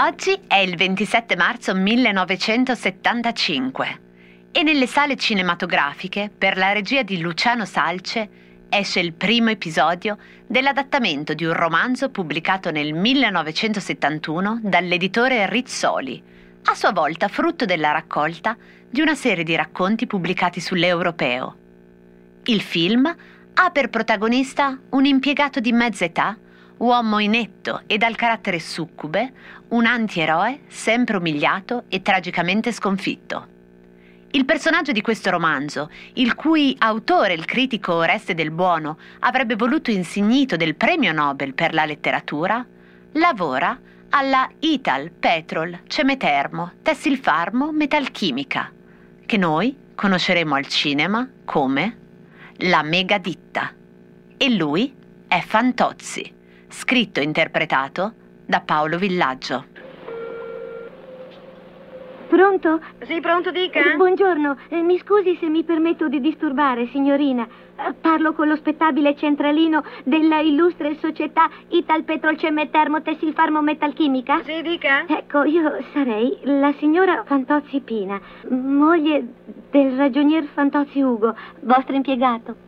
Oggi è il 27 marzo 1975 e nelle sale cinematografiche, per la regia di Luciano Salce, esce il primo episodio dell'adattamento di un romanzo pubblicato nel 1971 dall'editore Rizzoli, a sua volta frutto della raccolta di una serie di racconti pubblicati sull'Europeo. Il film ha per protagonista un impiegato di mezza età uomo inetto e dal carattere succube, un antieroe sempre umiliato e tragicamente sconfitto. Il personaggio di questo romanzo, il cui autore, il critico Oreste del Buono, avrebbe voluto insignito del premio Nobel per la letteratura, lavora alla Ital Petrol Cemetermo Tessilfarmo Metalchimica, che noi conosceremo al cinema come la megaditta. E lui è Fantozzi scritto e interpretato da Paolo Villaggio. Pronto? Sì, pronto, dica. Eh, buongiorno, eh, mi scusi se mi permetto di disturbare, signorina. Eh, parlo con lo spettabile centralino della illustre società Italpetrolceme Termotessilfarmo Metalchimica? Sì, dica. Ecco, io sarei la signora Fantozzi Pina, moglie del ragionier Fantozzi Ugo, vostro impiegato.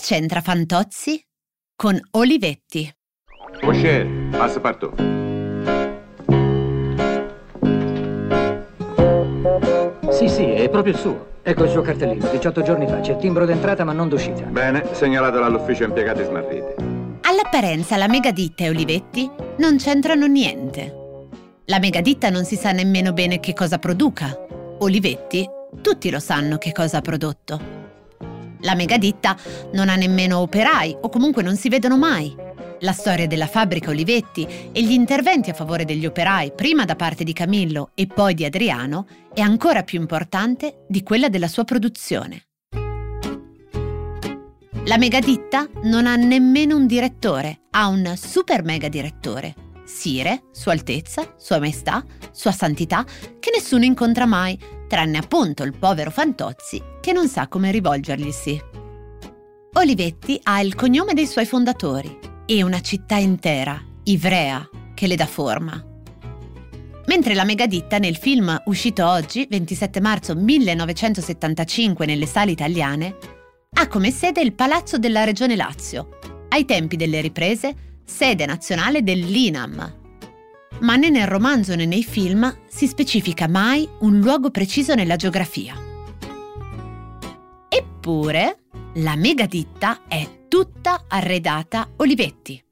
C'entra Fantozzi con Olivetti? Mosher, passapartout. Sì, sì, è proprio il suo. Ecco il suo cartellino, 18 giorni fa. C'è il timbro d'entrata ma non d'uscita. Bene, segnalatelo all'ufficio impiegati smarriti. All'apparenza la megaditta e Olivetti non c'entrano niente. La megaditta non si sa nemmeno bene che cosa produca. Olivetti, tutti lo sanno che cosa ha prodotto. La megaditta non ha nemmeno operai o comunque non si vedono mai. La storia della fabbrica Olivetti e gli interventi a favore degli operai, prima da parte di Camillo e poi di Adriano, è ancora più importante di quella della sua produzione. La megaditta non ha nemmeno un direttore, ha un super mega direttore. Sire, Sua Altezza, Sua Maestà, Sua Santità, che nessuno incontra mai, tranne appunto il povero Fantozzi che non sa come rivolgerglisi. Olivetti ha il cognome dei suoi fondatori e una città intera, Ivrea, che le dà forma. Mentre la megaditta nel film uscito oggi, 27 marzo 1975 nelle sale italiane, ha come sede il Palazzo della Regione Lazio, ai tempi delle riprese sede nazionale dell'INAM, ma né nel romanzo né nei film si specifica mai un luogo preciso nella geografia. Eppure, la megaditta è tutta arredata Olivetti.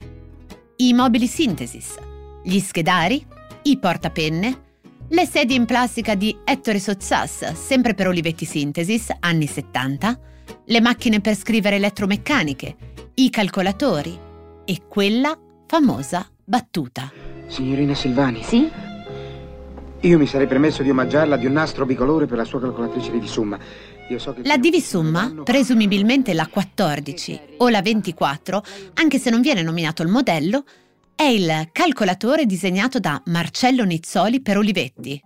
I mobili Synthesis, gli schedari, i portapenne, le sedie in plastica di Ettore Sozzas, sempre per Olivetti Synthesis, anni 70, le macchine per scrivere elettromeccaniche, i calcolatori e quella famosa battuta. Signorina Silvani? Sì? Io mi sarei permesso di omaggiarla di un nastro bicolore per la sua calcolatrice di Visumma. So la Divisumma, presumibilmente la 14 o la 24, anche se non viene nominato il modello, è il calcolatore disegnato da Marcello Nizzoli per Olivetti,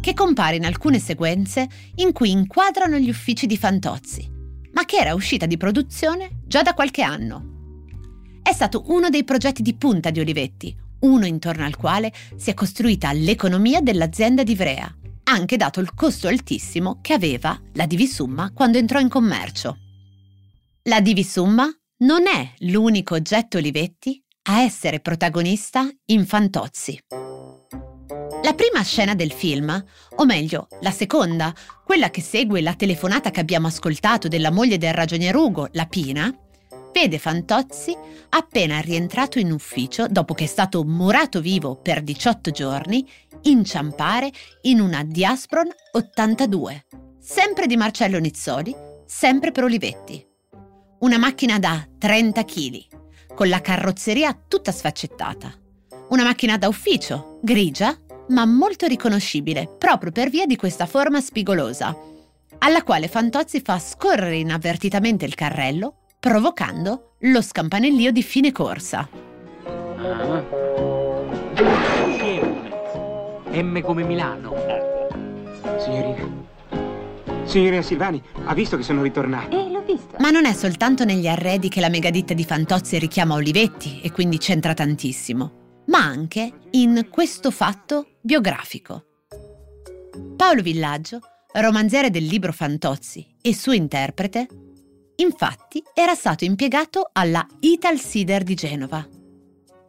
che compare in alcune sequenze in cui inquadrano gli uffici di Fantozzi, ma che era uscita di produzione già da qualche anno. È stato uno dei progetti di punta di Olivetti, uno intorno al quale si è costruita l'economia dell'azienda di Ivrea, anche dato il costo altissimo che aveva la Divisumma quando entrò in commercio. La Divisumma non è l'unico oggetto Olivetti a essere protagonista in Fantozzi. La prima scena del film, o meglio, la seconda, quella che segue la telefonata che abbiamo ascoltato della moglie del ragionier Ugo, la Pina, vede Fantozzi appena rientrato in ufficio dopo che è stato murato vivo per 18 giorni inciampare in una Diaspron 82, sempre di Marcello Nizzoli, sempre per Olivetti. Una macchina da 30 kg, con la carrozzeria tutta sfaccettata. Una macchina da ufficio, grigia, ma molto riconoscibile proprio per via di questa forma spigolosa, alla quale Fantozzi fa scorrere inavvertitamente il carrello, provocando lo scampanellio di fine corsa. Ah. M come Milano. Signorina. Signorina Silvani, ha visto che sono ritornato? Eh, l'ho visto. Ma non è soltanto negli arredi che la megaditta di Fantozzi richiama Olivetti e quindi c'entra tantissimo, ma anche in questo fatto biografico. Paolo Villaggio, romanziere del libro Fantozzi e suo interprete, infatti era stato impiegato alla Ital Cider di Genova.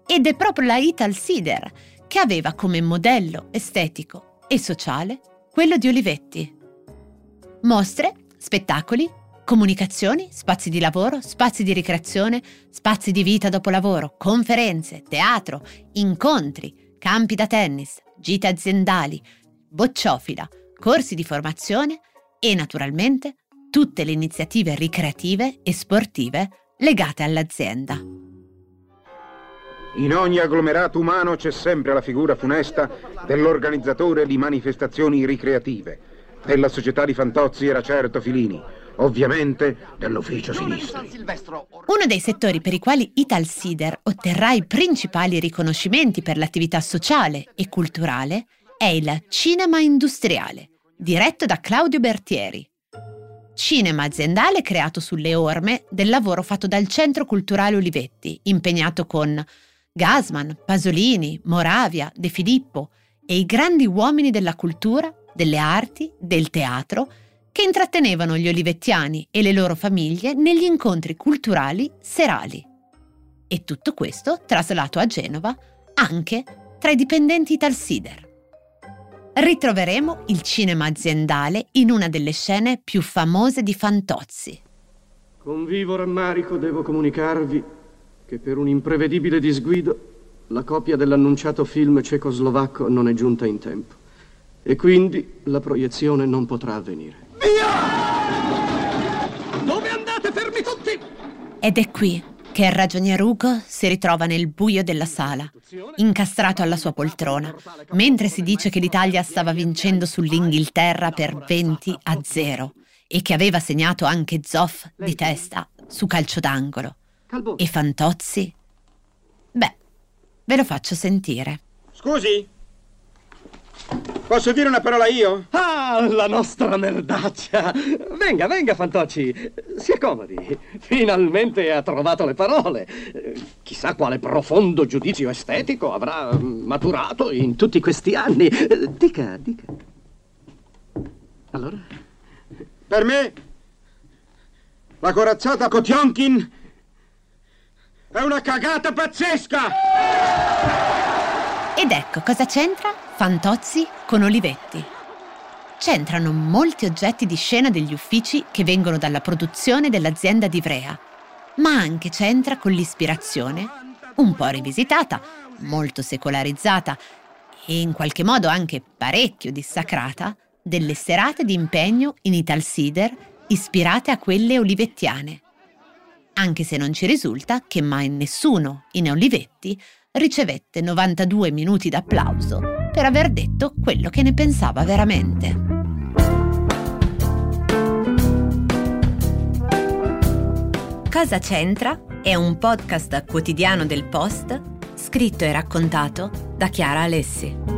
Ed è proprio la Ital Cider che aveva come modello estetico e sociale quello di Olivetti. Mostre, spettacoli, comunicazioni, spazi di lavoro, spazi di ricreazione, spazi di vita dopo lavoro, conferenze, teatro, incontri, campi da tennis, gite aziendali, bocciofila, corsi di formazione e naturalmente tutte le iniziative ricreative e sportive legate all'azienda. In ogni agglomerato umano c'è sempre la figura funesta dell'organizzatore di manifestazioni ricreative. Della società di Fantozzi era certo Filini, ovviamente dell'ufficio sinistro. Uno dei settori per i quali Ital Cider otterrà i principali riconoscimenti per l'attività sociale e culturale è il cinema industriale, diretto da Claudio Bertieri. Cinema aziendale creato sulle orme del lavoro fatto dal Centro Culturale Olivetti, impegnato con Gasman, Pasolini, Moravia, De Filippo e i grandi uomini della cultura, delle arti, del teatro, che intrattenevano gli olivettiani e le loro famiglie negli incontri culturali serali. E tutto questo traslato a Genova anche tra i dipendenti Ital Cider. Ritroveremo il cinema aziendale in una delle scene più famose di Fantozzi. Con vivo rammarico devo comunicarvi che per un imprevedibile disguido la copia dell'annunciato film cecoslovacco non è giunta in tempo e quindi la proiezione non potrà avvenire. Dove andate fermi tutti? Ed è qui che il ragionier Ugo si ritrova nel buio della sala, incastrato alla sua poltrona, mentre si dice che l'Italia stava vincendo sull'Inghilterra per 20 a 0 e che aveva segnato anche Zoff di testa su calcio d'angolo. E Fantozzi? Beh, ve lo faccio sentire. Scusi? Posso dire una parola io? Ah, la nostra merdaccia! Venga, venga, Fantocci, si accomodi. Finalmente ha trovato le parole. Chissà quale profondo giudizio estetico avrà maturato in tutti questi anni. Dica, dica. Allora? Per me, la corazzata Kotionkin è una cagata pazzesca! Ed ecco cosa c'entra Fantozzi con Olivetti. C'entrano molti oggetti di scena degli uffici che vengono dalla produzione dell'azienda di Ivrea, ma anche c'entra con l'ispirazione, un po' rivisitata, molto secolarizzata e in qualche modo anche parecchio dissacrata, delle serate di impegno in Ital Cider ispirate a quelle olivettiane. Anche se non ci risulta che mai nessuno in Olivetti ricevette 92 minuti d'applauso per aver detto quello che ne pensava veramente. Cosa c'entra? È un podcast quotidiano del Post scritto e raccontato da Chiara Alessi.